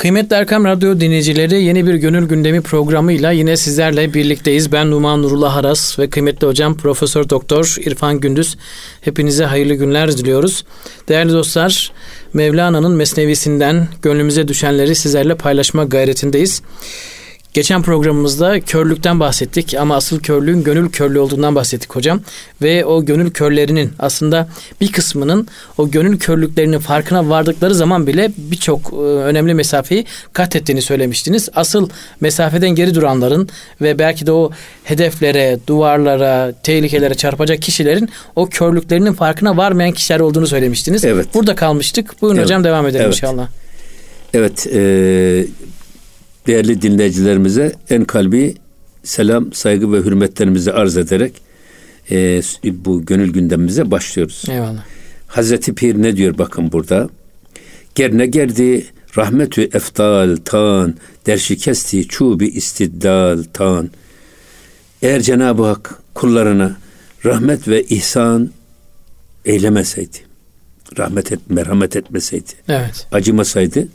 Kıymetli Erkam Radyo dinleyicileri yeni bir Gönül Gündemi programıyla yine sizlerle birlikteyiz. Ben Numan Nurullah Aras ve kıymetli hocam Profesör Doktor İrfan Gündüz. Hepinize hayırlı günler diliyoruz. Değerli dostlar Mevlana'nın mesnevisinden gönlümüze düşenleri sizlerle paylaşma gayretindeyiz. Geçen programımızda körlükten bahsettik ama asıl körlüğün gönül körlüğü olduğundan bahsettik hocam. Ve o gönül körlerinin aslında bir kısmının o gönül körlüklerinin farkına vardıkları zaman bile birçok e, önemli mesafeyi kat ettiğini söylemiştiniz. Asıl mesafeden geri duranların ve belki de o hedeflere, duvarlara, tehlikelere çarpacak kişilerin o körlüklerinin farkına varmayan kişiler olduğunu söylemiştiniz. Evet. Burada kalmıştık. Buyurun Evet. hocam devam edelim Evet. inşallah. Evet, e, değerli dinleyicilerimize en kalbi selam, saygı ve hürmetlerimizi arz ederek e, bu gönül gündemimize başlıyoruz. Eyvallah. Hazreti Pir ne diyor bakın burada? Gerne gerdi rahmetü eftal tan derşi kesti çubi istiddal tan. Eğer Cenab-ı Hak kullarına rahmet ve ihsan eylemeseydi, rahmet et, merhamet etmeseydi, Evet. acımasaydı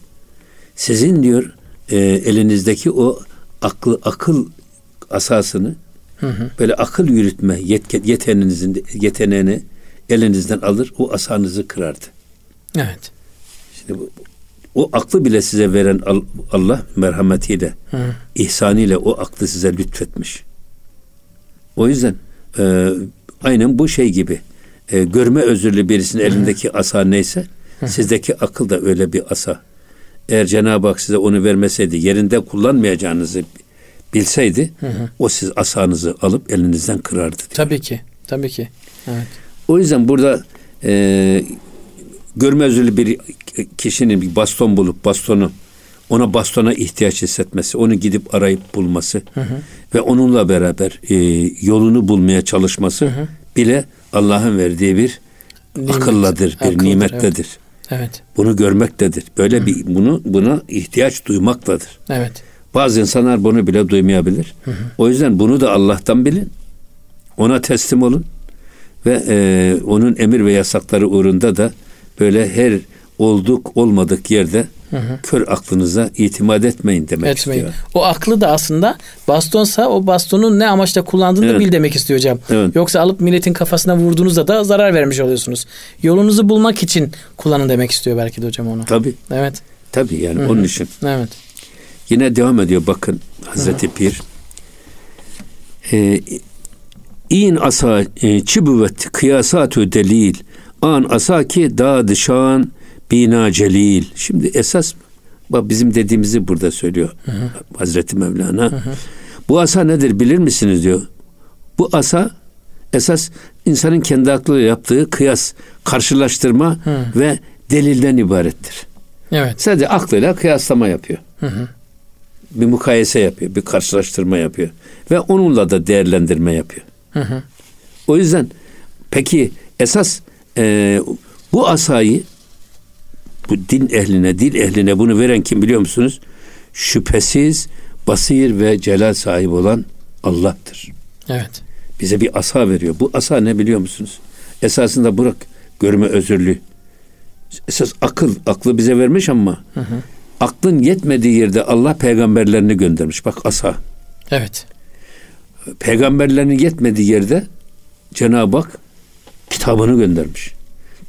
sizin diyor e, elinizdeki o aklı akıl asasını böyle akıl yürütme yetke, yeteneğinizin yeteneğini elinizden alır o asanızı kırardı. Evet. Şimdi bu, o aklı bile size veren Al- Allah merhametiyle, ihsanıyla o aklı size lütfetmiş. O yüzden e, aynen bu şey gibi e, görme özürlü birisinin elindeki asa neyse sizdeki akıl da öyle bir asa. Eğer Cenab-ı Hak size onu vermeseydi yerinde kullanmayacağınızı bilseydi o siz asanızı alıp elinizden kırardı. diyor. Tabii ki. Tabii ki. Evet. O yüzden burada e, görme özürlü bir kişinin bir baston bulup bastonu ona bastona ihtiyaç hissetmesi, onu gidip arayıp bulması ve onunla beraber e, yolunu bulmaya çalışması bile Allah'ın verdiği bir Nimet, akılladır, bir akıldır, nimettedir. Evet. Bunu görmektedir. Böyle bir bunu buna ihtiyaç duymaktadır. Evet. Bazı insanlar bunu bile duymayabilir. O yüzden bunu da Allah'tan bilin. Ona teslim olun. Ve e, onun emir ve yasakları uğrunda da böyle her olduk olmadık yerde kör aklınıza itimat etmeyin demek Etmeyin. istiyor. O aklı da aslında bastonsa o bastonun ne amaçla kullandığını Evet. bil demek istiyor hocam. Evet. Yoksa alıp milletin kafasına vurduğunuzda da zarar vermiş oluyorsunuz. Yolunuzu bulmak için kullanın demek istiyor belki de hocam onu. Tabi Evet. tabi yani onun için. Evet. Yine devam ediyor bakın Hazreti Pir. Ee, İn asa e, çibüvet kıyasatü delil an asa ki da dışan bina celil. Şimdi esas bak bizim dediğimizi burada söylüyor Hazreti Mevlana. Bu asa nedir bilir misiniz diyor. Bu asa esas insanın kendi aklıyla yaptığı kıyas, karşılaştırma ve delilden ibarettir. Evet. Sadece aklıyla kıyaslama yapıyor. Bir mukayese yapıyor, bir karşılaştırma yapıyor. Ve onunla da değerlendirme yapıyor. O yüzden peki esas e, bu asayı bu din ehline, dil ehline bunu veren kim biliyor musunuz? Şüphesiz basir ve celal sahibi olan Allah'tır. Evet. Bize bir asa veriyor. Bu asa ne biliyor musunuz? Esasında bırak görme özürlüğü. Esas akıl, aklı bize vermiş ama aklın yetmediği yerde Allah peygamberlerini göndermiş. Bak asa. Evet. Peygamberlerinin yetmediği yerde Cenab-ı Hak kitabını göndermiş.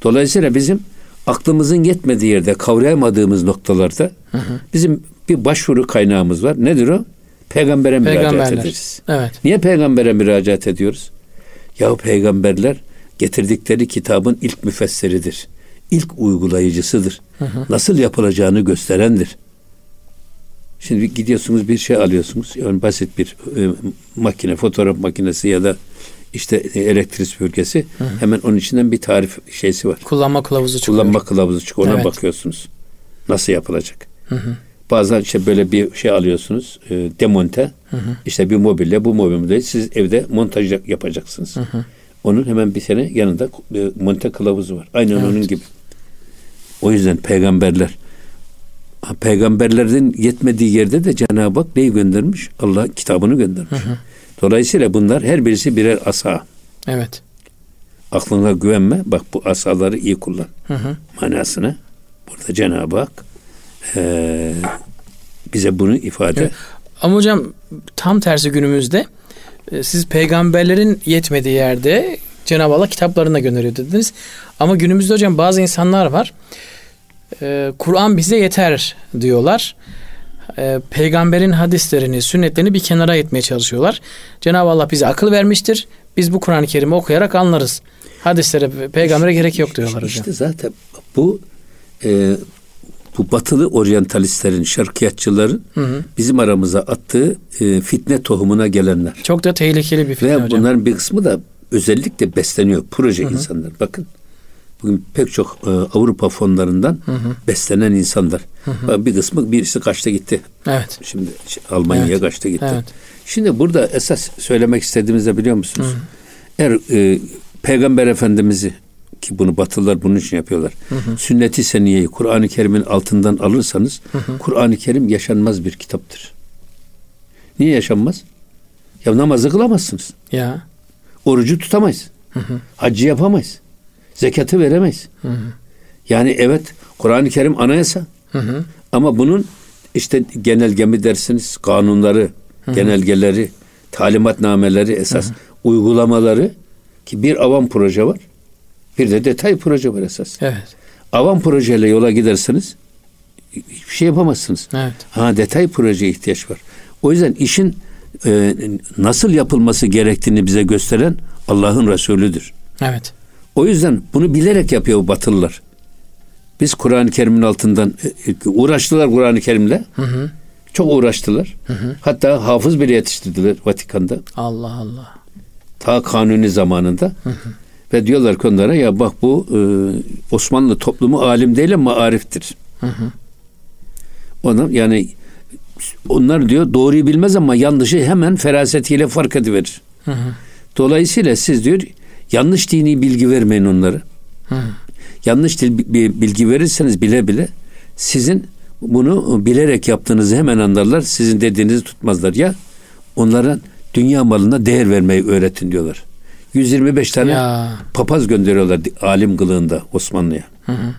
Dolayısıyla bizim aklımızın yetmediği yerde kavrayamadığımız noktalarda bizim bir başvuru kaynağımız var. Nedir o? Peygambere müracaat ederiz. Evet. Niye peygambere müracaat ediyoruz? Yahu peygamberler getirdikleri kitabın ilk müfessiridir. İlk uygulayıcısıdır. Nasıl yapılacağını gösterendir. Şimdi gidiyorsunuz bir şey alıyorsunuz. Yani basit bir e, makine, fotoğraf makinesi ya da işte e, elektrik süpürgesi. Hemen onun içinden bir tarif şeysi var. Kullanma kılavuzu çıkıyor. Kullanma kılavuzu çıkıyor. Ona Evet. bakıyorsunuz. Nasıl yapılacak? Bazen işte böyle bir şey alıyorsunuz. E, demonte. İşte bir mobilya. Bu mobilya siz evde montaj yap- yapacaksınız. Onun hemen bir sene yanında e, monte kılavuzu var. Aynen onun gibi. O yüzden peygamberler peygamberlerin yetmediği yerde de Cenab-ı Hak neyi göndermiş? Allah kitabını göndermiş. Dolayısıyla bunlar her birisi birer asa. Evet. Aklına güvenme. Bak bu asaları iyi kullan. Manasını burada Cenab-ı Hak eee, bize bunu ifade. Evet. Ama hocam tam tersi günümüzde e, siz peygamberlerin yetmediği yerde Cenab-ı Allah kitaplarına gönderiyor dediniz. Ama günümüzde hocam bazı insanlar var. Ee, Kur'an bize yeter diyorlar. Ee, peygamberin hadislerini, sünnetlerini bir kenara etmeye çalışıyorlar. Cenab-ı Allah bize akıl vermiştir. Biz bu Kur'an-ı Kerim'i okuyarak anlarız. Hadislere, peygambere işte, gerek yok diyorlar hocam. İşte zaten bu e, bu batılı oryantalistlerin, şarkiyatçıların hı hı. bizim aramıza attığı e, fitne tohumuna gelenler. Çok da tehlikeli bir fitne Ve hocam. bunların bir kısmı da özellikle besleniyor. Proje hı hı. insanlar. Bakın bugün pek çok e, Avrupa fonlarından hı hı. beslenen insanlar. Hı hı. Bir kısmı birisi kaçta gitti. Evet. Şimdi Almanya'ya evet. kaçta gitti. Evet. Şimdi burada esas söylemek istediğimizde biliyor musunuz? Hı. Eğer e, Peygamber Efendimiz'i ki bunu Batılılar bunun için yapıyorlar. Hı hı. Sünnet-i Seniye'yi Kur'an-ı Kerim'in altından alırsanız Kur'an-ı Kerim yaşanmaz bir kitaptır. Niye yaşanmaz? Ya namazı kılamazsınız. Ya. Orucu tutamayız. Hı hı. Haccı yapamayız. Zekatı veremeyiz. Hı hı. Yani evet Kur'an-ı Kerim anayasa. Hı hı. Ama bunun işte genelge mi dersiniz, kanunları, hı hı. genelgeleri, talimatnameleri esas hı hı. uygulamaları ki bir avam proje var. Bir de detay proje var esas. Evet. Avam projeyle yola gidersiniz hiçbir şey yapamazsınız. Evet. Ha detay projeye ihtiyaç var. O yüzden işin e, nasıl yapılması gerektiğini bize gösteren Allah'ın Resulüdür. Evet. O yüzden bunu bilerek yapıyor bu Batılılar. Biz Kur'an-ı Kerim'in altından e, e, uğraştılar Kur'an-ı Kerim'le. Hı hı. Çok uğraştılar. Hı hı. Hatta hafız bile yetiştirdiler Vatikan'da. Allah Allah. Ta kanuni zamanında. Hı hı. Ve diyorlar ki onlara ya bak bu e, Osmanlı toplumu alim değil ama ariftir. Hı hı. Ona yani onlar diyor doğruyu bilmez ama yanlışı hemen ferasetiyle fark ediverir. Hı hı. Dolayısıyla siz diyor yanlış dini bilgi vermeyin onlara. Hı. Yanlış bilgi verirseniz bile bile sizin bunu bilerek yaptığınızı hemen anlarlar. Sizin dediğinizi tutmazlar. Ya onlara dünya malına değer vermeyi öğretin diyorlar. 125 tane ya. papaz gönderiyorlar alim kılığında Osmanlı'ya. Hı hı.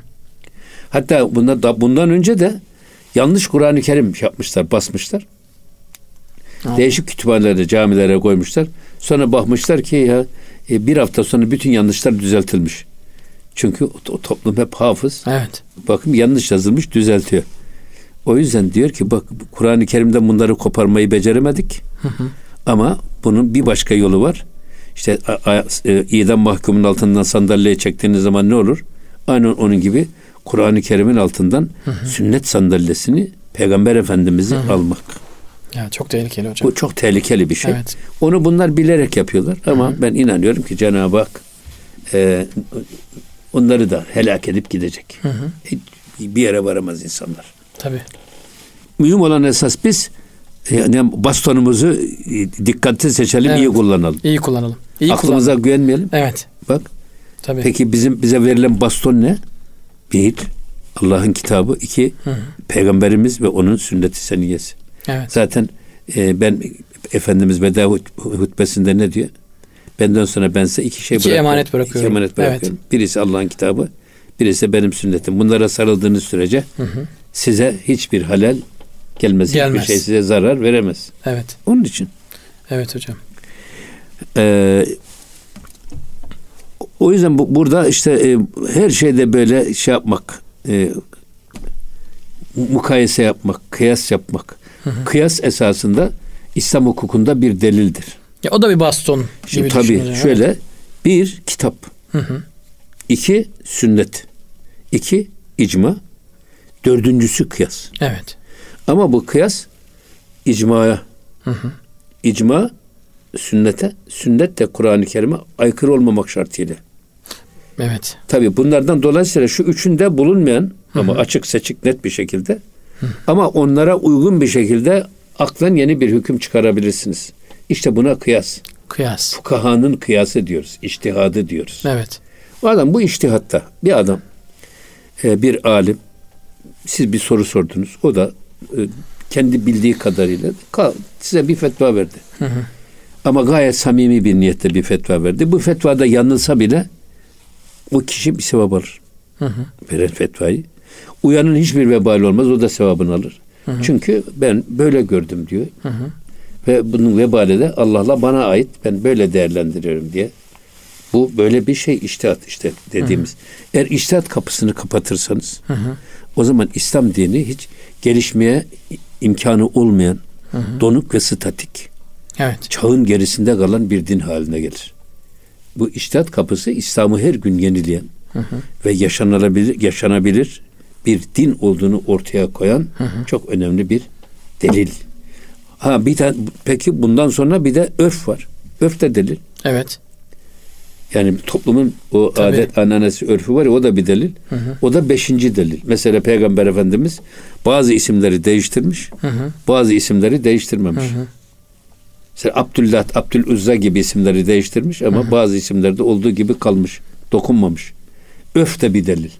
Hatta bunda da bundan önce de yanlış Kur'an-ı Kerim yapmışlar, basmışlar. Allah. Değişik kütüphanelere, camilere koymuşlar. Sonra bakmışlar ki ya e, bir hafta sonra bütün yanlışlar düzeltilmiş. Çünkü o, o toplum hep hafız. Evet. Bakın yanlış yazılmış düzeltiyor. O yüzden diyor ki bak Kur'an-ı Kerim'den bunları koparmayı beceremedik. Hı hı. Ama bunun bir başka yolu var. İşte a, a, e, idam mahkumunun altından sandalyeye çektiğiniz zaman ne olur? Aynen onun gibi Kur'an-ı Kerim'in altından hı hı. sünnet sandalyesini Peygamber Efendimiz'i hı hı. almak. Ya çok tehlikeli hocam. Bu çok tehlikeli bir şey. Evet. Onu bunlar bilerek yapıyorlar ama Hı-hı. ben inanıyorum ki Cenab-ı Hak e, onları da helak edip gidecek. Hı-hı. Bir yere varamaz insanlar. Tabii. Mühim olan esas biz yani bastonumuzu dikkatli seçelim, evet. iyi kullanalım. İyi kullanalım. İyi Aklımıza kullanalım. güvenmeyelim. Evet. Bak. Tabii. Peki bizim bize verilen baston ne? Bir, Allah'ın kitabı. iki Hı-hı. Peygamberimiz ve onun sünneti seniyesi. Evet. Zaten e, ben Efendimiz veda hutbesinde ne diyor? Benden sonra ben size iki şey iki bırakıyorum. emanet bırakıyorum. İki emanet bırakıyorum. Evet. Birisi Allah'ın kitabı, birisi benim sünnetim. Bunlara sarıldığınız sürece hı hı. size hiçbir halal gelmez. Gelmez. Hiçbir şey size zarar veremez. Evet. Onun için. Evet hocam. Ee, o yüzden bu, burada işte e, her şeyde böyle şey yapmak, e, mukayese yapmak, kıyas yapmak. Hı hı. Kıyas esasında İslam hukukunda bir delildir. Ya o da bir baston Şimdi tabii şöyle evet. bir kitap. Hı hı. iki sünnet. iki icma. Dördüncüsü kıyas. Evet. Ama bu kıyas icmaya. Hı hı. İcma sünnete, sünnet de Kur'an-ı Kerim'e aykırı olmamak şartıyla. Evet. Tabii bunlardan dolayısıyla şu üçünde bulunmayan Hı-hı. ama açık seçik net bir şekilde. Ama onlara uygun bir şekilde aklen yeni bir hüküm çıkarabilirsiniz. İşte buna kıyas. Kıyas. Fukahanın kıyası diyoruz. İçtihadı diyoruz. Evet. O adam bu iştihatta bir adam e, bir alim siz bir soru sordunuz. O da e, kendi bildiği kadarıyla size bir fetva verdi. Hı hı. Ama gayet samimi bir niyette bir fetva verdi. Bu fetvada yanılsa bile o kişi bir sevap alır. Hı hı. Veren fetvayı. Uyanın hiçbir vebali olmaz. O da sevabını alır. Hı hı. Çünkü ben böyle gördüm diyor. Hı hı. Ve bunun vebali de Allah'la bana ait. Ben böyle değerlendiriyorum diye. Bu böyle bir şey iştihat işte dediğimiz. Hı hı. Eğer iştihat kapısını kapatırsanız hı hı. o zaman İslam dini hiç gelişmeye imkanı olmayan hı hı. donuk ve statik. Evet. Çağın gerisinde kalan bir din haline gelir. Bu iştihat kapısı İslam'ı her gün yenileyen hı hı. ve yaşanabilir yaşanabilir bir din olduğunu ortaya koyan hı hı. çok önemli bir delil. Ha bir tane peki bundan sonra bir de örf var. Örf de delil. Evet. Yani toplumun o Tabii. adet ananesi örfü var ya o da bir delil. Hı hı. O da beşinci delil. Mesela Peygamber Efendimiz bazı isimleri değiştirmiş, hı hı. bazı isimleri değiştirmemiş. Hı hı. Mesela Abdullah, Abdülüzza gibi isimleri değiştirmiş ama hı hı. bazı isimlerde olduğu gibi kalmış, dokunmamış. Öf de bir delil.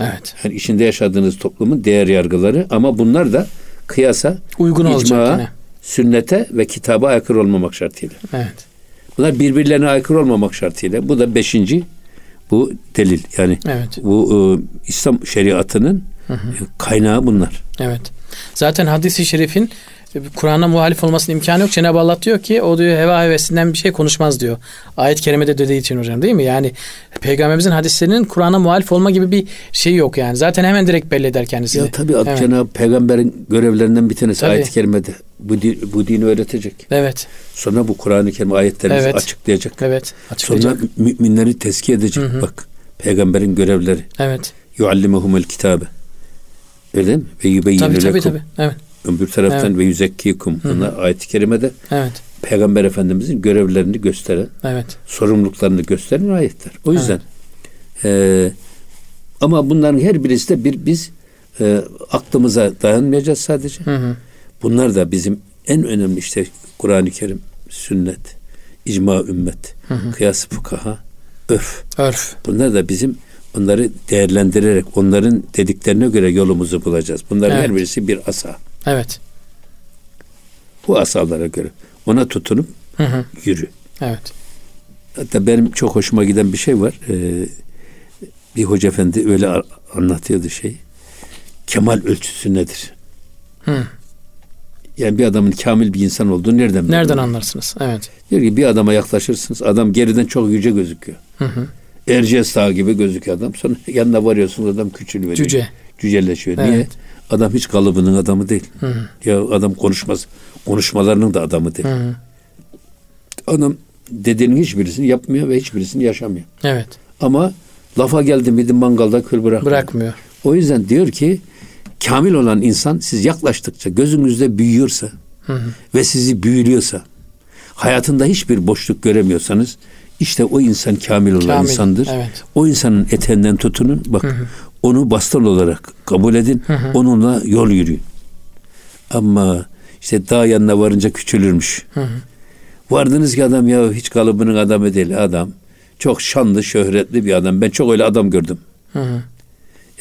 Evet. Yani içinde yaşadığınız toplumun değer yargıları ama bunlar da kıyasa, uygun icma, olacak yine. sünnete ve kitaba aykırı olmamak şartıyla. Evet. Bunlar birbirlerine aykırı olmamak şartıyla. Bu da beşinci bu delil. Yani evet. bu e, İslam şeriatının hı hı. kaynağı bunlar. Evet. Zaten hadisi şerifin Kur'an'a muhalif olmasının imkanı yok. Cenab-ı Allah diyor ki o diyor heva hevesinden bir şey konuşmaz diyor. Ayet-i kerimede dediği için hocam değil mi? Yani Peygamberimizin hadislerinin Kur'an'a muhalif olma gibi bir şey yok yani. Zaten hemen direkt belli eder kendisini. Ya tabii evet. Cenab-ı Peygamber'in görevlerinden bir tanesi tabii. ayet-i kerimede bu, din, bu dini öğretecek. Evet. Sonra bu Kur'an-ı Kerim ayetlerimizi evet. açıklayacak. Evet. Açıklayacak. Sonra müminleri tezkiye edecek. Hı hı. Bak Peygamber'in görevleri. Evet. Yuallimuhumul kitabe. Öyle mi? Ve yubeyyinu tabii, tabii, tabii. Evet. Öbür taraftan evet. ve yüzekkikum. Ayet-i kerimede evet. Peygamber Efendimizin görevlerini gösteren, evet. sorumluluklarını gösteren ayetler. O yüzden evet. e, ama bunların her birisi de bir biz e, aklımıza dayanmayacağız sadece. Hı hı. Bunlar da bizim en önemli işte Kur'an-ı Kerim, sünnet, icma ümmet, hı hı. kıyas fukaha, örf. Örf. Bunlar da bizim onları değerlendirerek onların dediklerine göre yolumuzu bulacağız. Bunların evet. her birisi bir asa. Evet. Bu asalara göre ona tutunup hı hı. yürü. Evet. Hatta benim çok hoşuma giden bir şey var. Ee, bir hoca efendi öyle anlatıyordu şey. Kemal ölçüsü nedir? Hı. Yani bir adamın kamil bir insan olduğunu nereden Nereden anlarsınız? Evet. Diyor ki bir adama yaklaşırsınız. Adam geriden çok yüce gözüküyor. Hı hı. Erciyes Dağı gibi gözüküyor adam. Sonra yanına varıyorsunuz adam küçülüyor. Cüce. Cüceleşiyor. Evet. Niye? Adam hiç kalıbının adamı değil. Hı. Ya adam konuşmaz. Konuşmalarının da adamı değil. Hı. Adam dediğinin hiçbirisini yapmıyor ve hiçbirisini yaşamıyor. Evet. Ama lafa geldi miydi mangalda kül bırakmıyor. Bırakmıyor. O yüzden diyor ki kamil olan insan siz yaklaştıkça gözünüzde büyüyorsa hı hı. ve sizi büyülüyorsa hayatında hiçbir boşluk göremiyorsanız işte o insan kamil olan kamil, insandır. Evet. O insanın eteğinden tutunun. Bak hı hı. Onu baston olarak kabul edin. Hı hı. Onunla yol yürüyün. Ama işte dağ yanına varınca küçülürmüş. Hı hı. Vardınız ki adam ya hiç kalıbının adamı değil adam. Çok şanlı, şöhretli bir adam. Ben çok öyle adam gördüm. Hı hı.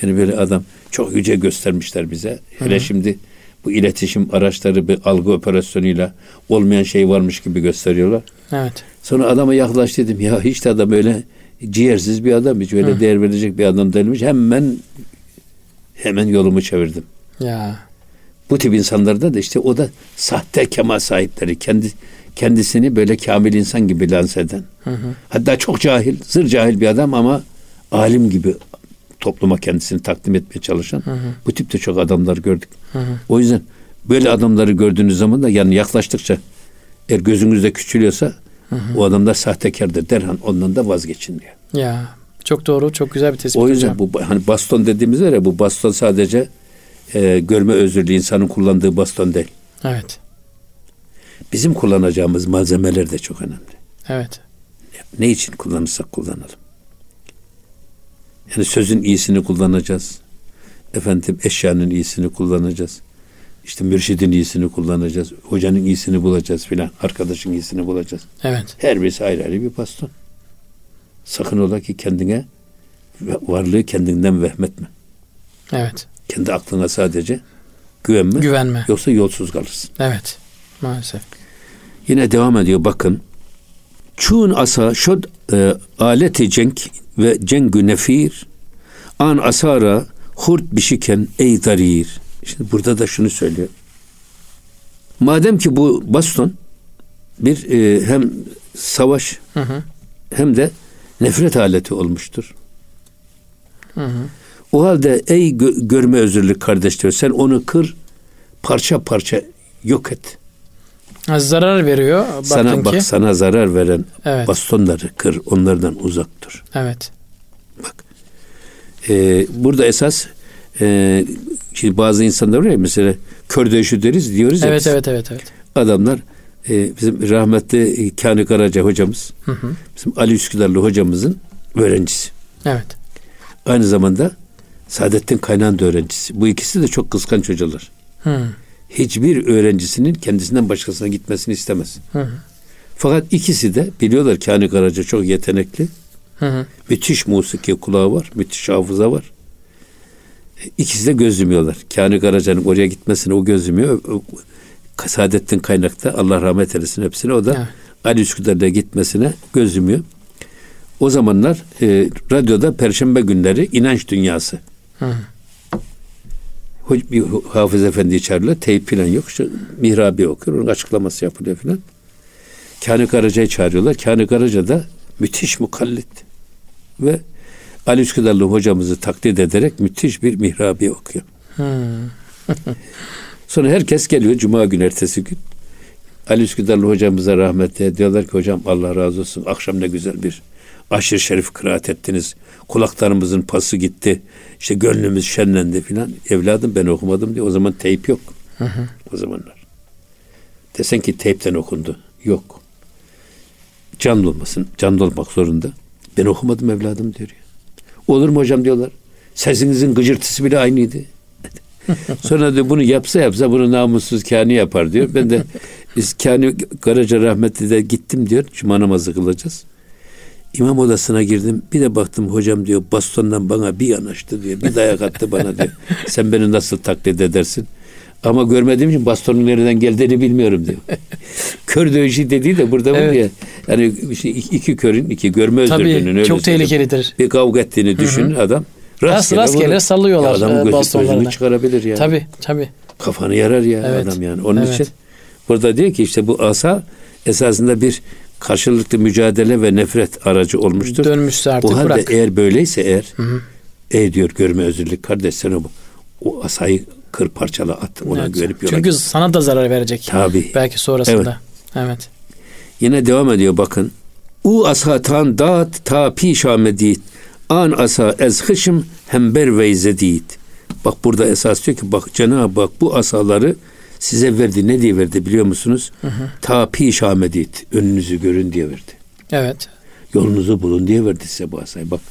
Yani böyle adam çok yüce göstermişler bize. Hele hı hı. şimdi bu iletişim araçları bir algı operasyonuyla olmayan şey varmış gibi gösteriyorlar. Evet. Sonra adama yaklaş dedim. Ya hiç de adam öyle ciğersiz bir adam. Hiç öyle Hı. değer verecek bir adam değilmiş. Hemen hemen yolumu çevirdim. Ya. Bu tip insanlarda da işte o da sahte kemal sahipleri. Kendi kendisini böyle kamil insan gibi lanse eden. Hı hı. Hatta çok cahil, zır cahil bir adam ama alim gibi topluma kendisini takdim etmeye çalışan hı hı. bu tipte çok adamlar gördük. Hı hı. O yüzden böyle adamları gördüğünüz zaman da yani yaklaştıkça eğer gözünüzde küçülüyorsa Hı hı. O adamlar sahtekardır. Derhan ondan da vazgeçin diyor. Ya çok doğru, çok güzel bir tespit. O yüzden hocam. bu hani baston dediğimiz var ya bu baston sadece e, görme özürlü insanın kullandığı baston değil. Evet. Bizim kullanacağımız malzemeler de çok önemli. Evet. Ne için kullanırsak kullanalım. Yani sözün iyisini kullanacağız. Efendim eşyanın iyisini kullanacağız. İşte mürşidin iyisini kullanacağız. Hocanın iyisini bulacağız filan. Arkadaşın iyisini bulacağız. Evet. Her birisi ayrı ayrı bir baston. Sakın ola ki kendine varlığı kendinden vehmetme. Evet. Kendi aklına sadece güvenme. Güvenme. Yoksa yolsuz kalırsın. Evet. Maalesef. Yine devam ediyor bakın. Çun asa şod e, aleti cenk ve cengü nefir an asara hurt bişiken ey darir Şimdi burada da şunu söylüyor. Madem ki bu baston bir e, hem savaş Hı hı. hem de nefret aleti olmuştur. Hı hı. O halde ey gö- görme özürlü kardeş diyor sen onu kır parça parça yok et. Zarar veriyor. Sana bak ki. sana zarar veren Evet. bastonları kır onlardan uzak dur. Evet. Ee, burada esas e, şimdi bazı insanlar var ya mesela kör dövüşü deriz diyoruz ya Evet biz. evet evet evet. adamlar e, bizim rahmetli Kani Karaca hocamız Hı hı. bizim Ali Üsküdarlı hocamızın öğrencisi. Evet. Aynı zamanda Saadettin Kaynağ'ın da öğrencisi. Bu ikisi de çok kıskanç hocalar. Hı. Hiçbir öğrencisinin kendisinden başkasına gitmesini istemez. Hı hı. Fakat ikisi de biliyorlar Kani Karaca çok yetenekli. Hı hı. Müthiş musiki kulağı var. Müthiş hafıza var. İkisi de gözlümüyorlar. Kani Karaca'nın oraya gitmesine o gözlümüyor. Saadettin Kaynak'ta Allah rahmet eylesin hepsine. O da Evet. Ali Üsküdar'da gitmesine gözlümüyor. O zamanlar e, radyoda Perşembe günleri inanç dünyası. Hı Bir hafız efendi çağırıyorlar. Teyp falan yok. İşte mihrabi okuyor. Onun açıklaması yapılıyor falan. Kani Karaca'yı çağırıyorlar. Kani Karaca da müthiş mukallit. Ve Ali Üsküdarlı hocamızı taklit ederek müthiş bir mihrabi okuyor. Hı. Sonra herkes geliyor Cuma günü ertesi gün. Ali Üsküdarlı hocamıza rahmetle diyorlar ki hocam Allah razı olsun. Akşam ne güzel bir aşırı şerif kıraat ettiniz. Kulaklarımızın pası gitti. İşte gönlümüz şenlendi filan. Evladım ben okumadım diye. O zaman teyp yok. O zamanlar. Desen ki teypten okundu. Yok. Canlı olmasın. Canlı olmak zorunda. Ben okumadım evladım diyor. ya. Olur mu hocam diyorlar. Sesinizin gıcırtısı bile aynıydı. Sonra diyor bunu yapsa yapsa bunu namussuz kâni yapar diyor. Ben de kâni Karaca rahmetli de gittim diyor. Cuma namazı kılacağız. İmam odasına girdim. Bir de baktım hocam diyor bastondan bana bir yanaştı diyor. Bir dayak attı bana diyor. Sen beni nasıl taklit edersin? Ama görmediğim için bastonun nereden geldiğini bilmiyorum diyor. Kör dövüşü dediği de burada Evet. ya. Yani işte iki körün iki görme özürlüğünün öyle çok söyleyeyim. tehlikelidir. Bir kavga ettiğini düşün adam. Rast- rastgele vurur. sallıyorlar, adamın e, bastonlarını. çıkarabilir ya. Tabii tabii. Kafanı yarar ya Evet. adam yani. Onun Evet. için burada diyor ki işte bu asa esasında bir karşılıklı mücadele ve nefret aracı olmuştur. Dönmüşse artık o halde bırak. eğer böyleyse eğer ey diyor görme özürlük kardeş sen o, o asayı kır parçala at ona Evet. güvenip yola Çünkü sana da zarar verecek. Tabii. Belki sonrasında. Evet. Yine devam ediyor bakın. U asa tan dat ta pişamedit. An asa ez hışım hember ve zedid. Bak burada esas diyor ki bak Cenab-ı Hak bu asaları size verdi. Ne diye verdi biliyor musunuz? Ta pişamedit. Önünüzü görün diye verdi. Evet. Yolunuzu bulun diye verdi size bu asayı. Bak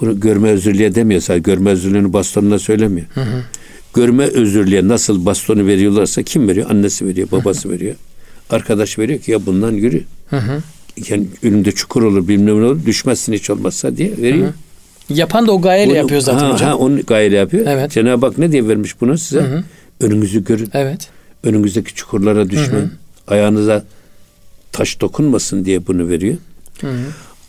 bunu görme özürlüğe demiyor sadece. Görme özürlüğünü bastonuna söylemiyor. Görme özürlüğe nasıl bastonu veriyorlarsa kim veriyor? Annesi veriyor, babası veriyor. Arkadaş veriyor ki ya bundan yürü. Hı hı. Yani önünde çukur olur bilmem ne olur düşmezsin hiç olmazsa diye veriyor. Yapan da o gayeyle Onu- yapıyor zaten ha, hocam. Ha, onu gayeyle yapıyor. Evet. Cenab-ı Hak ne diye vermiş bunu size? Önünüzü görün. Evet. Önünüzdeki çukurlara düşmeyin. Ayağınıza taş dokunmasın diye bunu veriyor.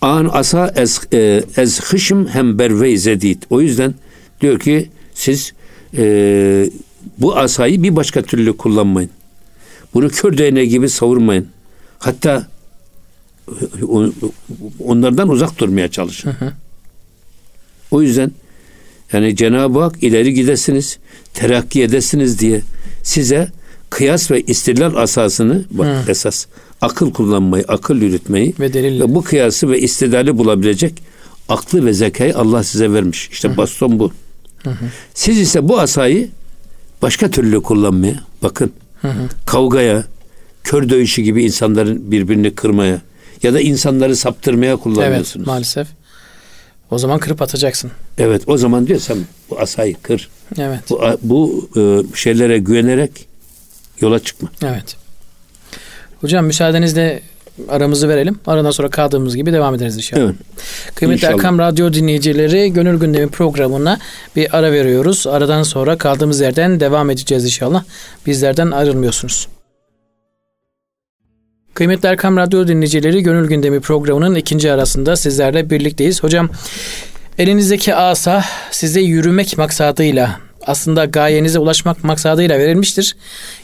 An asa ez, e, ez hışım hem berve zedid. O yüzden diyor ki siz e, bu asayı bir başka türlü kullanmayın. Bunu kör değneği gibi savurmayın. Hatta e, onlardan uzak durmaya çalışın. O yüzden yani Cenab-ı Hak ileri gidesiniz, terakki edesiniz diye size kıyas ve istilal asasını bak esas akıl kullanmayı, akıl yürütmeyi Ve delil. ve bu kıyası ve istidali bulabilecek aklı ve zekayı Allah size vermiş. İşte baston bu. Siz ise bu asayı başka türlü kullanmaya bakın. Kavgaya, kör dövüşü gibi insanların birbirini kırmaya ya da insanları saptırmaya Evet kullanıyorsunuz. maalesef. O zaman kırıp atacaksın. Evet o zaman diyor sen bu asayı kır. Evet. Bu, bu e, şeylere güvenerek yola çıkma. Evet. Hocam müsaadenizle aramızı verelim. Aradan sonra kaldığımız gibi devam ederiz inşallah. Evet. Kıymetli İnşallah. Erkam Radyo dinleyicileri Gönül Gündemi programına bir ara veriyoruz. Aradan sonra kaldığımız yerden devam edeceğiz inşallah. Bizlerden ayrılmıyorsunuz. Kıymetli Erkam Radyo dinleyicileri Gönül Gündemi programının ikinci arasında sizlerle birlikteyiz. Hocam elinizdeki asa size yürümek maksadıyla aslında gayenize ulaşmak maksadıyla verilmiştir.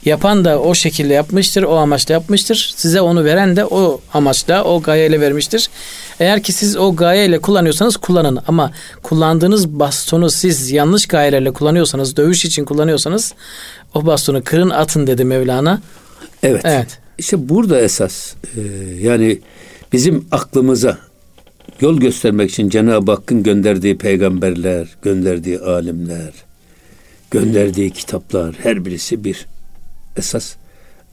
Yapan da o şekilde yapmıştır, o amaçla yapmıştır. Size onu veren de o amaçla, o gayeyle vermiştir. Eğer ki siz o gayeyle kullanıyorsanız kullanın ama kullandığınız bastonu siz yanlış gayelerle kullanıyorsanız, dövüş için kullanıyorsanız o bastonu kırın atın dedi Mevlana. Evet. Evet. İşte burada esas e, yani bizim aklımıza yol göstermek için Cenab-ı Hakk'ın gönderdiği peygamberler, gönderdiği alimler, gönderdiği kitaplar her birisi bir esas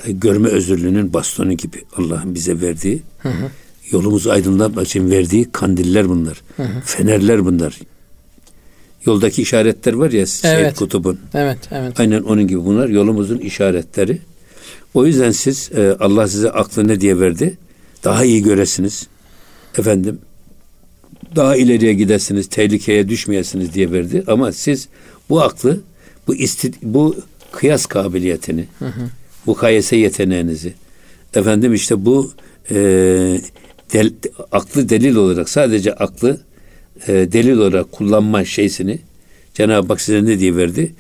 e, görme özürlüğünün bastonu gibi Allah'ın bize verdiği hı hı. yolumuzu aydınlatmak için verdiği kandiller bunlar. Hı hı. Fenerler bunlar. Yoldaki işaretler var ya evet. Seyyid Kutub'un. Evet, evet. Aynen onun gibi bunlar yolumuzun işaretleri. O yüzden siz e, Allah size aklı ne diye verdi? Daha iyi göresiniz. Efendim daha ileriye gidesiniz, tehlikeye düşmeyesiniz diye verdi. Ama siz bu aklı, bu isti, bu kıyas kabiliyetini, hı hı. yeteneğinizi, efendim işte bu e, del, aklı delil olarak sadece aklı e, delil olarak kullanma şeysini Cenab-ı Hak size ne diye verdi?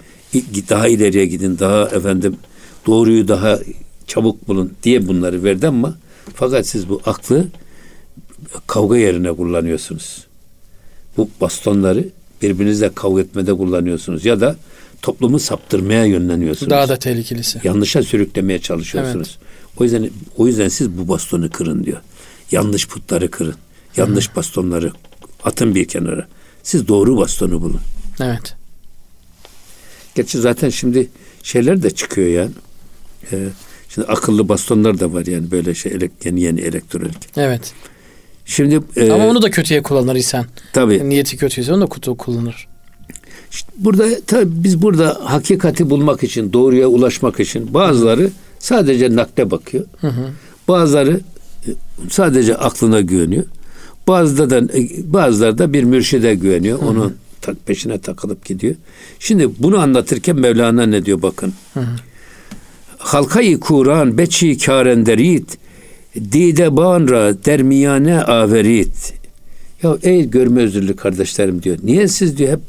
Daha ileriye gidin, daha efendim doğruyu daha çabuk bulun diye bunları verdi ama fakat siz bu aklı kavga yerine kullanıyorsunuz. Bu bastonları birbirinizle kavga etmede kullanıyorsunuz ya da toplumu saptırmaya yönleniyorsunuz. Daha da tehlikelisi. Yanlışa sürüklemeye çalışıyorsunuz. Evet. O yüzden o yüzden siz bu bastonu kırın diyor. Yanlış putları kırın. Yanlış Hı. bastonları atın bir kenara. Siz doğru bastonu bulun. Evet. Gerçi zaten şimdi şeyler de çıkıyor yani. Ee, şimdi akıllı bastonlar da var yani böyle şey yeni yeni elektronik. Evet. Şimdi e, ama onu da kötüye kullanır insan. Tabii. Niyeti kötüyse onu da kutu kullanır. İşte burada tabii biz burada hakikati bulmak için, doğruya ulaşmak için bazıları sadece nakle bakıyor. Hı hı. Bazıları e, sadece aklına güveniyor. Bazıları da e, bazıları da bir mürşide güveniyor. Hı hı. Onun peşine takılıp gidiyor. Şimdi bunu anlatırken Mevlana ne diyor bakın. Hı hı. Halkayı Kur'an beçi karenderit dide banra dermiyane averit. Ya ey görme özürlü kardeşlerim diyor. Niye siz diyor hep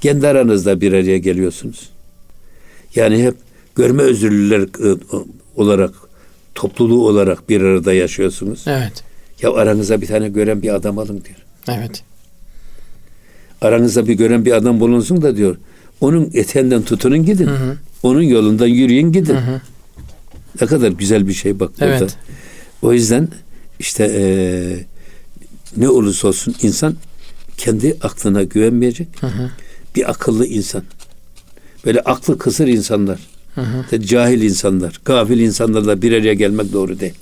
kendi aranızda bir araya geliyorsunuz? Yani hep görme özürlüler e, olarak topluluğu olarak bir arada yaşıyorsunuz. Evet. Ya aranıza bir tane gören bir adam alın diyor. Evet. Aranızda bir gören bir adam bulunsun da diyor. Onun eteğinden tutunun gidin. Hı hı. Onun yolundan yürüyün gidin. Hı hı. Ne kadar güzel bir şey bak burada. Evet. O yüzden işte e, ne olursa olsun insan kendi aklına güvenmeyecek. Hı hı. Bir akıllı insan. Böyle aklı kısır insanlar. Hı hı. Cahil insanlar, gafil insanlarla bir araya gelmek doğru değil.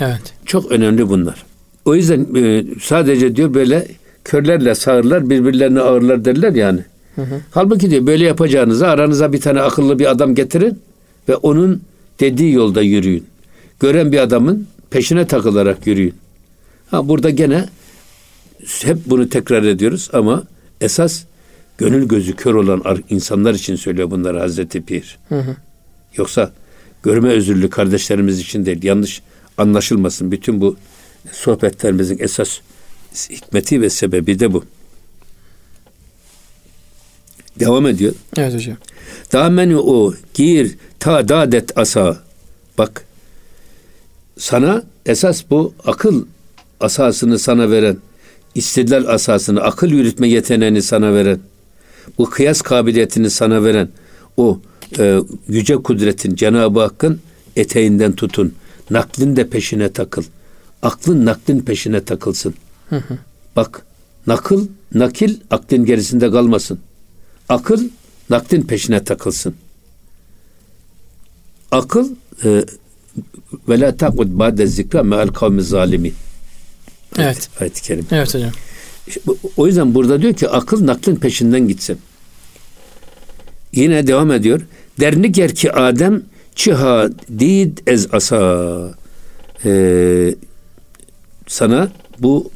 Evet. Çok önemli bunlar. O yüzden e, sadece diyor böyle körlerle sağırlar birbirlerine ağırlar derler yani. Hı hı. Halbuki diyor böyle yapacağınıza aranıza bir tane akıllı bir adam getirin ve onun dediği yolda yürüyün. Gören bir adamın peşine takılarak yürüyün. Ha burada gene hep bunu tekrar ediyoruz ama esas gönül gözü kör olan insanlar için söylüyor bunları Hazreti Pir. Hı hı. Yoksa görme özürlü kardeşlerimiz için değil. Yanlış anlaşılmasın. Bütün bu sohbetlerimizin esas hikmeti ve sebebi de bu. Devam ediyor. Evet hocam. Dameni o gir ta dadet asa. Bak sana esas bu akıl asasını sana veren, istidlal asasını, akıl yürütme yeteneğini sana veren, bu kıyas kabiliyetini sana veren, o e, yüce kudretin Cenab-ı Hakk'ın eteğinden tutun. Naklin de peşine takıl. Aklın naklin peşine takılsın. Hı hı. Bak nakıl, nakil aklın gerisinde kalmasın. Akıl naklin peşine takılsın. Akıl e, ve la takud ba'de zikra me'al kavmi zalimi. Evet. Ayet-i kerim. Evet hocam. O yüzden burada diyor ki akıl naklin peşinden gitsin. Yine devam ediyor. Derni ger ki Adem çiha did ez asa. Ee, sana bu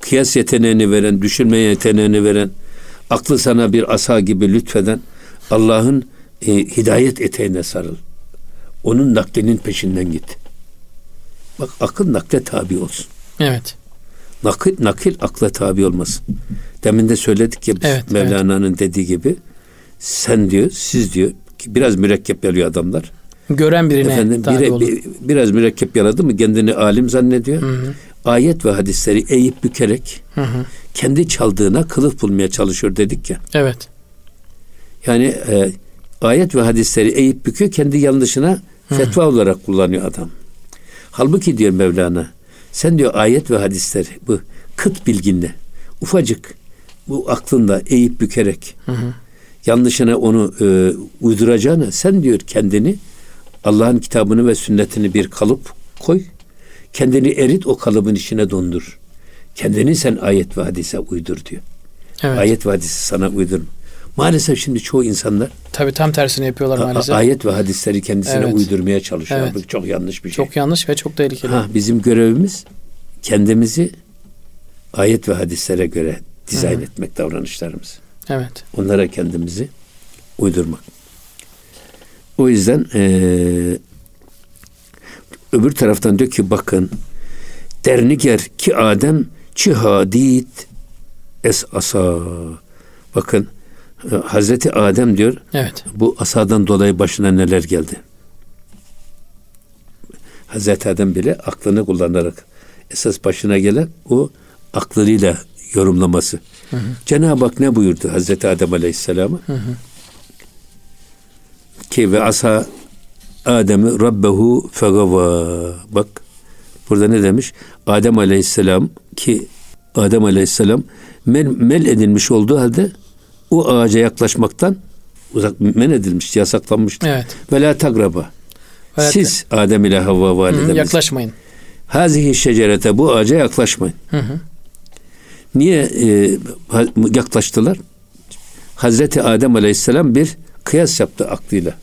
kıyas yeteneğini veren, düşünme yeteneğini veren, aklı sana bir asa gibi lütfeden Allah'ın e, hidayet eteğine sarıl. Onun naklinin peşinden git. Bak akıl nakle tabi olsun. Evet. Nakil, nakil akla tabi olmasın. Demin de söyledik ya evet, Mevlana'nın evet. dediği gibi sen diyor, siz diyor ki biraz mürekkep yalıyor adamlar. Gören birine Efendim bire, bir, biraz mürekkep yaladı mı kendini alim zannediyor. Hı hı. Ayet ve hadisleri eğip bükerek hı hı. kendi çaldığına kılıf bulmaya çalışıyor dedik ya. Evet. Yani e, ayet ve hadisleri eğip büküyor kendi yanlışına hı. fetva olarak kullanıyor adam. Halbuki diyor Mevlana sen diyor ayet ve hadisleri bu kıt bilginle ufacık bu aklında eğip bükerek hı hı. yanlışına onu e, uyduracağına sen diyor kendini Allah'ın kitabını ve sünnetini bir kalıp koy. Kendini erit o kalıbın içine dondur. Kendini sen ayet ve hadise uydur diyor. Evet. Ayet ve hadisi sana uydur. Maalesef şimdi çoğu insanlar Tabi tam tersini yapıyorlar maalesef. Ayet ve hadisleri kendisine evet. uydurmaya çalışıyor. Evet. Bu çok yanlış bir şey. Çok yanlış ve çok tehlikeli. Ha, bizim görevimiz kendimizi ayet ve hadislere göre dizayn Hı. etmek davranışlarımız. Evet. Onlara kendimizi uydurmak. O yüzden e, öbür taraftan diyor ki bakın derniger ki Adem çi hadid es asa. Bakın Hazreti Adem diyor. Evet. Bu asadan dolayı başına neler geldi. Hazreti Adem bile aklını kullanarak esas başına gelen o aklıyla yorumlaması. Hı hı. Cenab-ı Hak ne buyurdu Hazreti Adem Aleyhisselam'a? Ki ve asa Adem'i Rabbehu fegava. Bak burada ne demiş? Adem Aleyhisselam ki Adem Aleyhisselam men, mel edilmiş olduğu halde o ağaca yaklaşmaktan uzak men edilmiş, yasaklanmıştı. Evet. Ve la tagraba. Evet. Siz Adem ile Havva validemiz. yaklaşmayın. Hazihi şecerete bu ağaca yaklaşmayın. Hı hı. Niye e, yaklaştılar? Hazreti Adem Aleyhisselam bir kıyas yaptı aklıyla.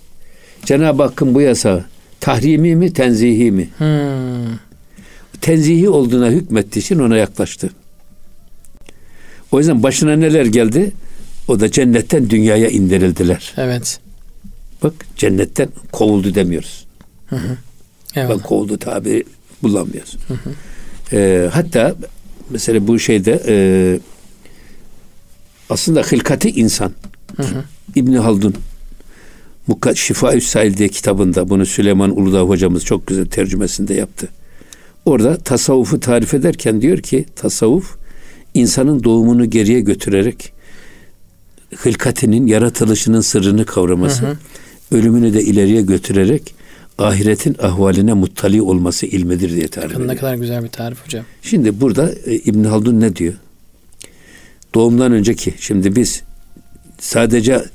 Cenab-ı Hakk'ın bu yasağı tahrimi mi tenzihi mi? Hmm. Tenzihi olduğuna hükmettiği için ona yaklaştı. O yüzden başına neler geldi? O da cennetten dünyaya indirildiler. Evet. Bak cennetten kovuldu demiyoruz. Hı hı. Evet. Bak kovuldu tabiri kullanmıyoruz. Hı hı. Ee, hatta mesela bu şeyde e, aslında hılkati insan hı hı. İbni Haldun Şifa Üssail diye kitabında bunu Süleyman Uludağ hocamız çok güzel tercümesinde yaptı. Orada tasavvufu tarif ederken diyor ki tasavvuf insanın doğumunu geriye götürerek hılkatinin yaratılışının sırrını kavraması, hı hı. ölümünü de ileriye götürerek ahiretin ahvaline muttali olması ilmidir diye tarif ediyor. Ne kadar güzel bir tarif hocam. Şimdi burada e, İbn Haldun ne diyor? Doğumdan önceki şimdi biz sadece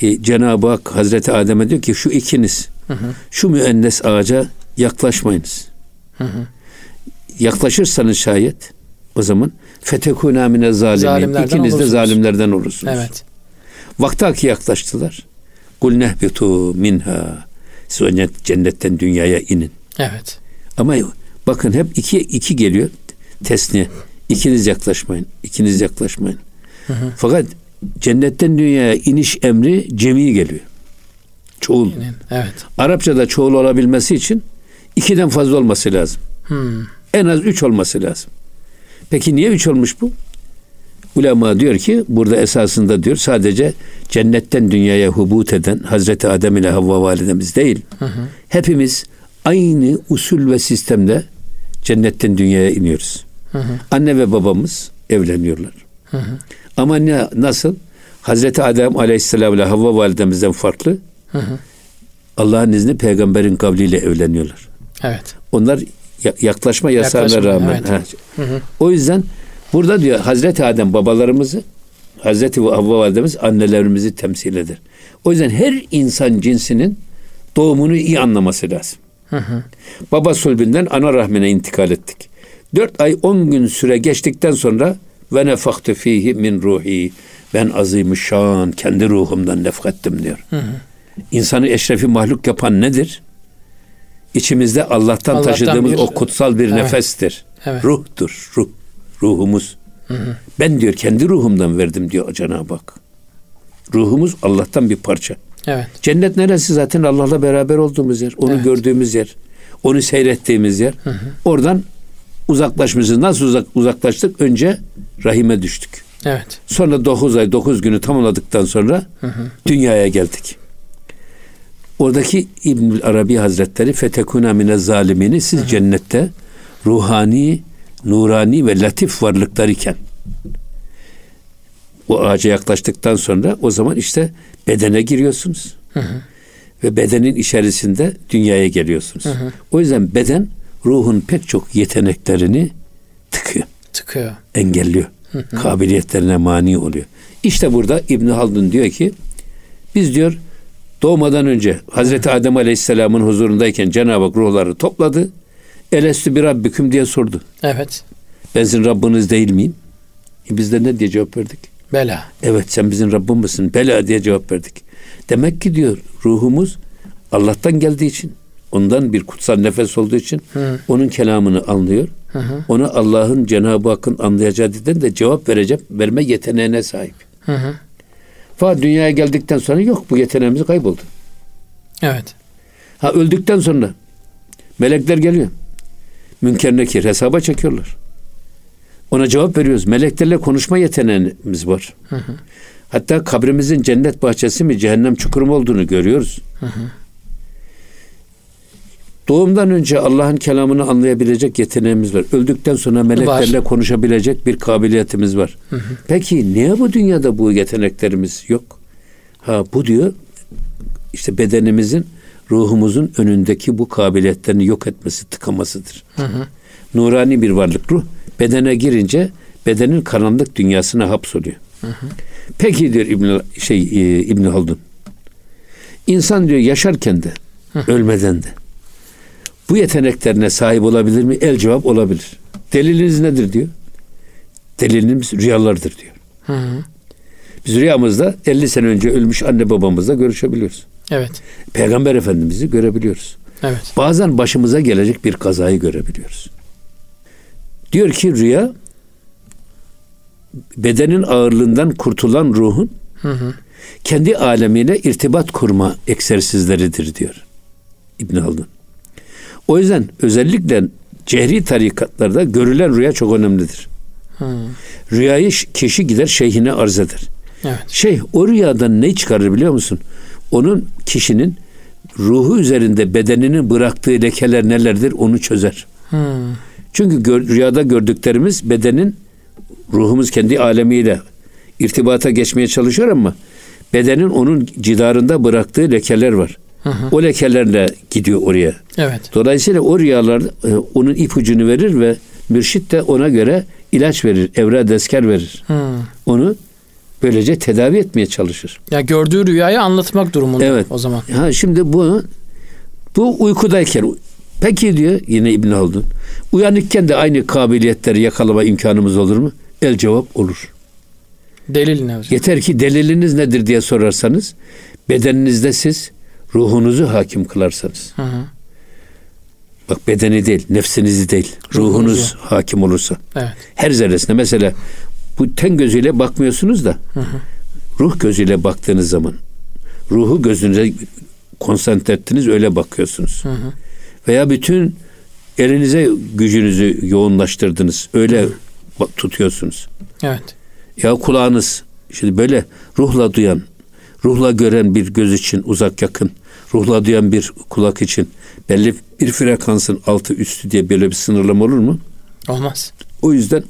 e, Cenab-ı Hak Hazreti Adem'e diyor ki şu ikiniz hı hı. şu müennes ağaca yaklaşmayınız. Hı hı. Yaklaşırsanız şayet o zaman fetekûnâ mine zalimin. İkiniz de zalimlerden olursunuz. Evet. Vaktaki yaklaştılar. Kul nehbitu minha. Siz cennetten dünyaya inin. Evet. Ama bakın hep iki, iki geliyor. Tesniye. İkiniz yaklaşmayın. İkiniz yaklaşmayın. Hı hı. Fakat cennetten dünyaya iniş emri cemi geliyor. Çoğul. Evet. Arapçada çoğul olabilmesi için ikiden fazla olması lazım. Hmm. En az üç olması lazım. Peki niye üç olmuş bu? Ulema diyor ki burada esasında diyor sadece cennetten dünyaya hubut eden Hazreti Adem ile Havva validemiz değil. Hı hı. Hepimiz aynı usul ve sistemde cennetten dünyaya iniyoruz. Hı hı. Anne ve babamız evleniyorlar. Hı hı. Ama ne nasıl? Hazreti Adem Aleyhisselam ile Havva validemizden farklı. Hı hı. Allah'ın izni peygamberin kavliyle evleniyorlar. Evet. Onlar yaklaşma yasağına rağmen. Evet. Hı hı. O yüzden burada diyor Hazreti Adem babalarımızı Hazreti Havva validemiz annelerimizi temsil eder. O yüzden her insan cinsinin doğumunu iyi anlaması lazım. Hı hı. Baba sulbünden ana rahmine intikal ettik. Dört ay on gün süre geçtikten sonra ve nefaktu fihi min ruhi. Ben azimüşşan kendi ruhumdan nefkettim diyor. Hı hı. İnsanı eşrefi mahluk yapan nedir? İçimizde Allah'tan, Allah'tan taşıdığımız bir, o kutsal bir evet. nefestir. Evet. Ruhtur, ruh, ruhumuz. Hı hı. Ben diyor kendi ruhumdan verdim diyor Cenab-ı Hak. Ruhumuz Allah'tan bir parça. Evet. Cennet neresi zaten Allah'la beraber olduğumuz yer. Onu evet. gördüğümüz yer. Onu seyrettiğimiz yer. Hı hı. Oradan uzaklaşmışız. Nasıl uzak, uzaklaştık? Önce rahime düştük. Evet. Sonra 9 ay 9 günü tamamladıktan sonra hı hı. dünyaya geldik. Oradaki İbn Arabi Hazretleri fetekuna mine zalimini siz hı hı. cennette ruhani, nurani ve latif varlıklar iken o ağaca yaklaştıktan sonra o zaman işte bedene giriyorsunuz. Hı hı. Ve bedenin içerisinde dünyaya geliyorsunuz. Hı hı. O yüzden beden ruhun pek çok yeteneklerini tıkıyor. Tıkıyor. Engelliyor. Hı hı. Kabiliyetlerine mani oluyor. İşte burada İbn Haldun diyor ki biz diyor doğmadan önce Hazreti Adem Aleyhisselam'ın huzurundayken Cenab-ı Hak ruhları topladı. Elestü bir Rabbiküm diye sordu. Evet. Ben sizin Rabbiniz değil miyim? E biz de ne diye cevap verdik? Bela. Evet sen bizim Rabbimizsin. Bela diye cevap verdik. Demek ki diyor ruhumuz Allah'tan geldiği için ondan bir kutsal nefes olduğu için hı. onun kelamını anlıyor. Hı hı. Onu Allah'ın Cenab-ı Hakk'ın anlayacağı dilden de cevap verecek verme yeteneğine sahip. Hı hı. Fakat dünyaya geldikten sonra yok bu yeteneğimiz kayboldu. Evet. Ha öldükten sonra melekler geliyor. Münker nekir hesaba çekiyorlar. Ona cevap veriyoruz. Meleklerle konuşma yeteneğimiz var. Hı hı. Hatta kabrimizin cennet bahçesi mi cehennem çukuru mu olduğunu görüyoruz. Hı hı. Doğumdan önce Allah'ın kelamını anlayabilecek yeteneğimiz var. Öldükten sonra meleklerle var. konuşabilecek bir kabiliyetimiz var. Hı hı. Peki niye bu dünyada bu yeteneklerimiz yok? Ha bu diyor işte bedenimizin ruhumuzun önündeki bu kabiliyetlerini yok etmesi, tıkamasıdır. Hı hı. Nurani bir varlık ruh bedene girince bedenin karanlık dünyasına hapsoluyor. Hı hı. Peki diyor İbn şey e, İbn Haldun. İnsan diyor yaşarken de hı. ölmeden de bu yeteneklerine sahip olabilir mi? El cevap olabilir. Deliliniz nedir diyor. Delilimiz rüyalardır diyor. Hı hı. Biz rüyamızda 50 sene önce ölmüş anne babamızla görüşebiliyoruz. Evet. Peygamber Efendimiz'i görebiliyoruz. Evet. Bazen başımıza gelecek bir kazayı görebiliyoruz. Diyor ki rüya bedenin ağırlığından kurtulan ruhun hı hı. kendi alemiyle irtibat kurma egzersizleridir diyor İbn Haldun. O yüzden özellikle cehri tarikatlarda görülen rüya çok önemlidir. Hı. Rüyayı kişi gider şeyhine arz eder. Evet. Şeyh o rüyadan ne çıkarır biliyor musun? Onun kişinin ruhu üzerinde bedeninin bıraktığı lekeler nelerdir onu çözer. Hı. Çünkü gör, rüyada gördüklerimiz bedenin ruhumuz kendi alemiyle irtibata geçmeye çalışıyor ama bedenin onun cidarında bıraktığı lekeler var. Hı hı. O lekelerle gidiyor oraya. Evet. Dolayısıyla o rüyalar e, onun ipucunu verir ve mürşit de ona göre ilaç verir, evre desker verir. Hı. Onu böylece tedavi etmeye çalışır. Ya gördüğü rüyayı anlatmak durumunda evet. o zaman. Ha şimdi bu bu uykudayken peki diyor yine İbn Haldun. Uyanıkken de aynı kabiliyetleri yakalama imkanımız olur mu? El cevap olur. Delil ne hocam? Yeter ki deliliniz nedir diye sorarsanız bedeninizde siz ruhunuzu hakim kılarsanız. Hı hı. Bak bedeni değil, nefsinizi değil, ruhunuz Ruhunuzu. hakim olursa. Evet. Her zerresine mesela bu ten gözüyle bakmıyorsunuz da hı hı. ruh gözüyle baktığınız zaman ruhu gözünüze konsantre ettiniz öyle bakıyorsunuz. Hı hı. Veya bütün elinize gücünüzü yoğunlaştırdınız. Öyle hı. tutuyorsunuz. Evet. Ya kulağınız şimdi böyle ruhla duyan, ruhla gören bir göz için uzak yakın, ruhla duyan bir kulak için belli bir frekansın altı üstü diye böyle bir sınırlama olur mu? Olmaz. O yüzden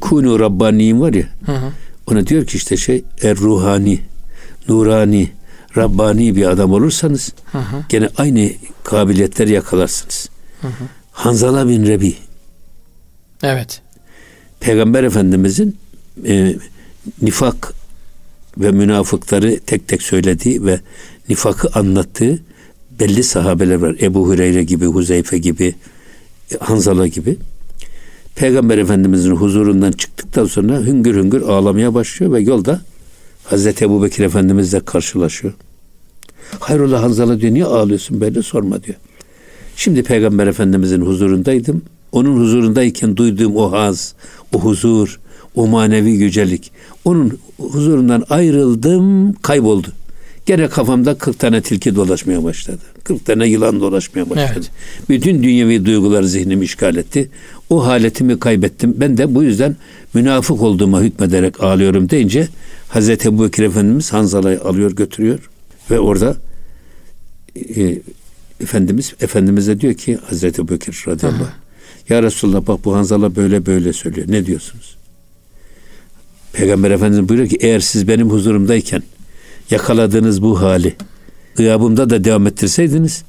kunu rabbaniyin var ya hı hı. ona diyor ki işte şey er ruhani nurani Rabbani bir adam olursanız hı hı. gene aynı kabiliyetleri yakalarsınız. Hı hı. Hanzala bin Rebi. Evet. Peygamber Efendimizin e, nifak ve münafıkları tek tek söylediği ve nifakı anlattığı belli sahabeler var. Ebu Hureyre gibi, Huzeyfe gibi, Hanzala gibi. Peygamber Efendimizin huzurundan çıktıktan sonra hüngür hüngür ağlamaya başlıyor ve yolda Hazreti Ebu Bekir Efendimizle karşılaşıyor. Hayrola Hanzala diyor niye ağlıyorsun böyle sorma diyor. Şimdi Peygamber Efendimizin huzurundaydım. Onun huzurundayken duyduğum o haz, o huzur, o manevi yücelik. Onun huzurundan ayrıldım, kayboldu. Gene kafamda 40 tane tilki dolaşmaya başladı. 40 tane yılan dolaşmaya başladı. Evet. Bütün dünyevi duygular zihnimi işgal etti. O haletimi kaybettim. Ben de bu yüzden münafık olduğuma hükmederek ağlıyorum deyince Hazreti Ebu Bekir Efendimiz Hanzala'yı alıyor götürüyor ve orada e, Efendimiz Efendimiz'e diyor ki Hazreti Ebu Bekir radıyallahu anh, Ya Resulallah bak bu Hanzala böyle böyle söylüyor. Ne diyorsunuz? Peygamber Efendimiz buyuruyor ki eğer siz benim huzurumdayken yakaladığınız bu hali gıyabımda da devam ettirseydiniz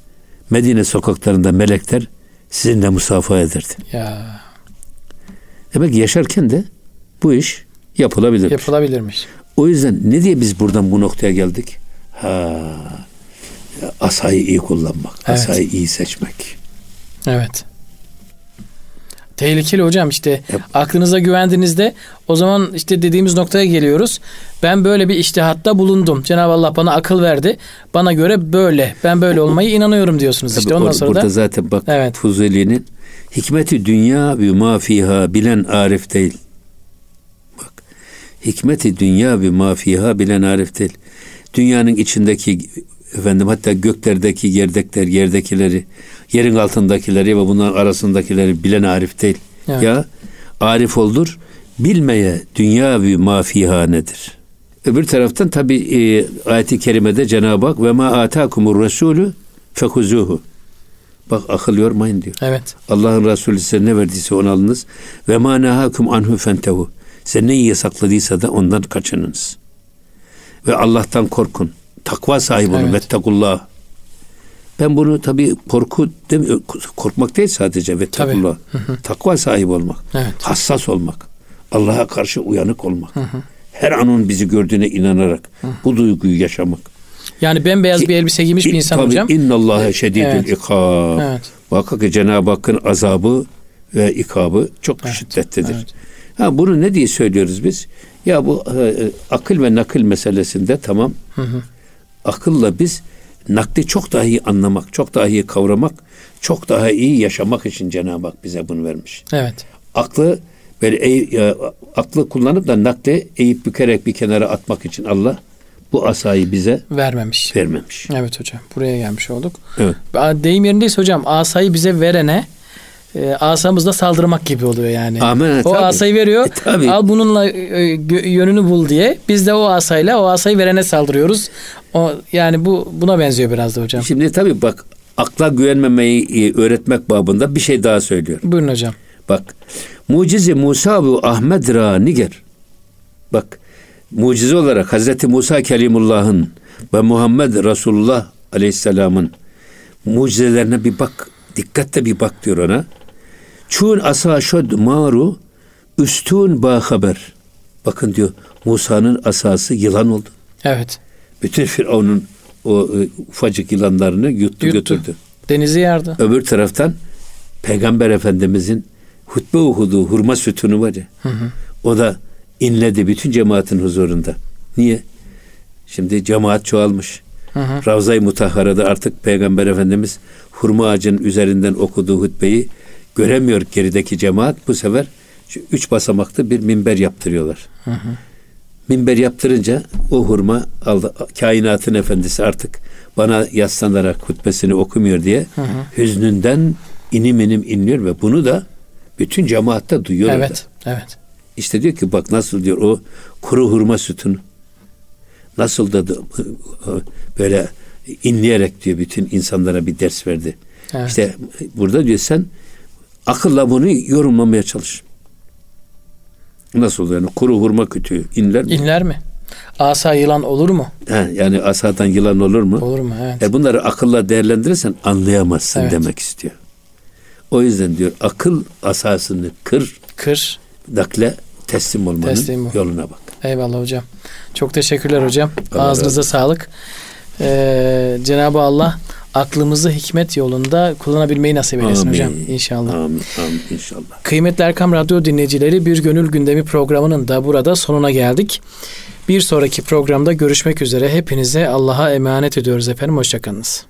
Medine sokaklarında melekler sizinle musafaha ederdi. Ya. Demek ki yaşarken de bu iş yapılabilir. Yapılabilirmiş. O yüzden ne diye biz buradan bu noktaya geldik? Ha, asayı iyi kullanmak, Evet. asayı iyi seçmek. Evet. Tehlikeli hocam işte Hep- aklınıza güvendiğinizde o zaman işte dediğimiz noktaya geliyoruz. Ben böyle bir iştihatta bulundum. Cenab-ı Allah bana akıl verdi. Bana göre böyle. Ben böyle olmayı inanıyorum diyorsunuz işte. Tabii Ondan or- sonra burada da zaten bak Evet. Fuzeli'nin hikmeti dünya ve mafiha bilen arif değil. Bak hikmeti dünya ve mafiha bilen arif değil. Dünyanın içindeki efendim hatta göklerdeki yerdekler, yerdekileri, yerin altındakileri ve bunların arasındakileri bilen arif değil. Evet. Ya arif oldur, bilmeye dünya ve mafiha nedir? Öbür taraftan tabi e, ayeti kerimede Cenab-ı Hak ve ma atakumur resulü fekuzuhu. Bak akıl yormayın diyor. evet. Allah'ın Resulü size ne verdiyse onu alınız. Ve ma nehakum anhu fentehu. Size neyi yasakladıysa da ondan kaçınınız. Ve Allah'tan korkun. Takva sahibi olun. Evet. Vettekullah. Ben bunu tabii korku. Korkmak değil sadece. Vettekullah. Takva sahibi olmak. Evet. Hassas olmak. Allah'a karşı uyanık olmak. Her anın bizi gördüğüne inanarak bu duyguyu yaşamak. Yani bembeyaz bir elbise giymiş bir insan Tabii, hocam. İnnallâhe şedîdül Evet. ikâb. Evet. Muhakkak ki Cenab-ı Hakk'ın azabı ve ikabı çok şiddetlidir. evet. Ha bunu ne diye söylüyoruz biz? Ya bu e, e, akıl ve nakil meselesinde tamam. Akılla biz nakli çok daha iyi anlamak, çok daha iyi kavramak, çok daha iyi yaşamak için Cenab-ı Hak bize bunu vermiş. Evet. Aklı böyle e, aklı kullanıp da nakli eğip bükerek bir kenara atmak için Allah bu asayı bize Vermemiş. vermemiş. Evet hocam. Buraya gelmiş olduk. Evet. Deyim yerindeyiz hocam. Asayı bize verene e, asamızla saldırmak gibi oluyor yani. Amen, o tabii. asayı veriyor. E, tabii. Al bununla e, gö- yönünü bul diye. Biz de o asayla o asayı verene saldırıyoruz. O yani bu buna benziyor biraz da hocam. Şimdi tabii bak akla güvenmemeyi e, öğretmek babında bir şey daha söylüyor. Buyurun hocam. Bak mucize Musa bu Ahmed Ra Niger. Bak mucize olarak Hazreti Musa Kelimullah'ın ve Muhammed Resulullah Aleyhisselam'ın mucizelerine bir bak. Dikkatle bir bak diyor ona. Çun asa şod maru üstün ba haber. Bakın diyor Musa'nın asası yılan oldu. Evet. Bütün Firavun'un o e, ufacık yılanlarını yuttu, Yuttu. götürdü. Denizi yardı. Öbür taraftan Peygamber Efendimizin hutbe okuduğu hurma sütunu var ya. O da inledi bütün cemaatin huzurunda. Niye? Şimdi cemaat çoğalmış. Hı hı. Ravza-i Mutahhara'da artık Peygamber Efendimiz hurma ağacının üzerinden okuduğu hutbeyi göremiyor gerideki cemaat. Bu sefer üç basamaklı bir minber yaptırıyorlar. Minber yaptırınca o hurma aldı, kainatın efendisi artık bana yaslanarak hutbesini okumuyor diye hüznünden inim inim inliyor ve bunu da bütün cemaatte duyuyor. orada. Evet. Evet. İşte diyor ki bak nasıl diyor o kuru hurma sütunu nasıl da- böyle inleyerek diyor bütün insanlara bir ders verdi. Evet. İşte burada diyor sen akılla bunu yorumlamaya çalış. Nasıl yani kuru hurma kütüğü inler mi? İnler mi? Asa yılan olur mu? Ha, yani asadan yılan olur mu? Olur mu? Evet. E bunları akılla değerlendirirsen anlayamazsın Evet. demek istiyor. O yüzden diyor akıl asasını kır, Kır. nakle teslim olmanın Teslim ol. yoluna bak. Eyvallah hocam. Çok teşekkürler hocam. Allah Ağzınıza sağlık. Ee, Cenab-ı Allah aklımızı hikmet yolunda kullanabilmeyi nasip eylesin Amin. hocam. İnşallah. Amin, amin inşallah. Kıymetli Erkam Radyo dinleyicileri Bir Gönül Gündemi programının da burada sonuna geldik. Bir sonraki programda görüşmek üzere. Hepinize Allah'a emanet ediyoruz efendim. Hoşçakalınız.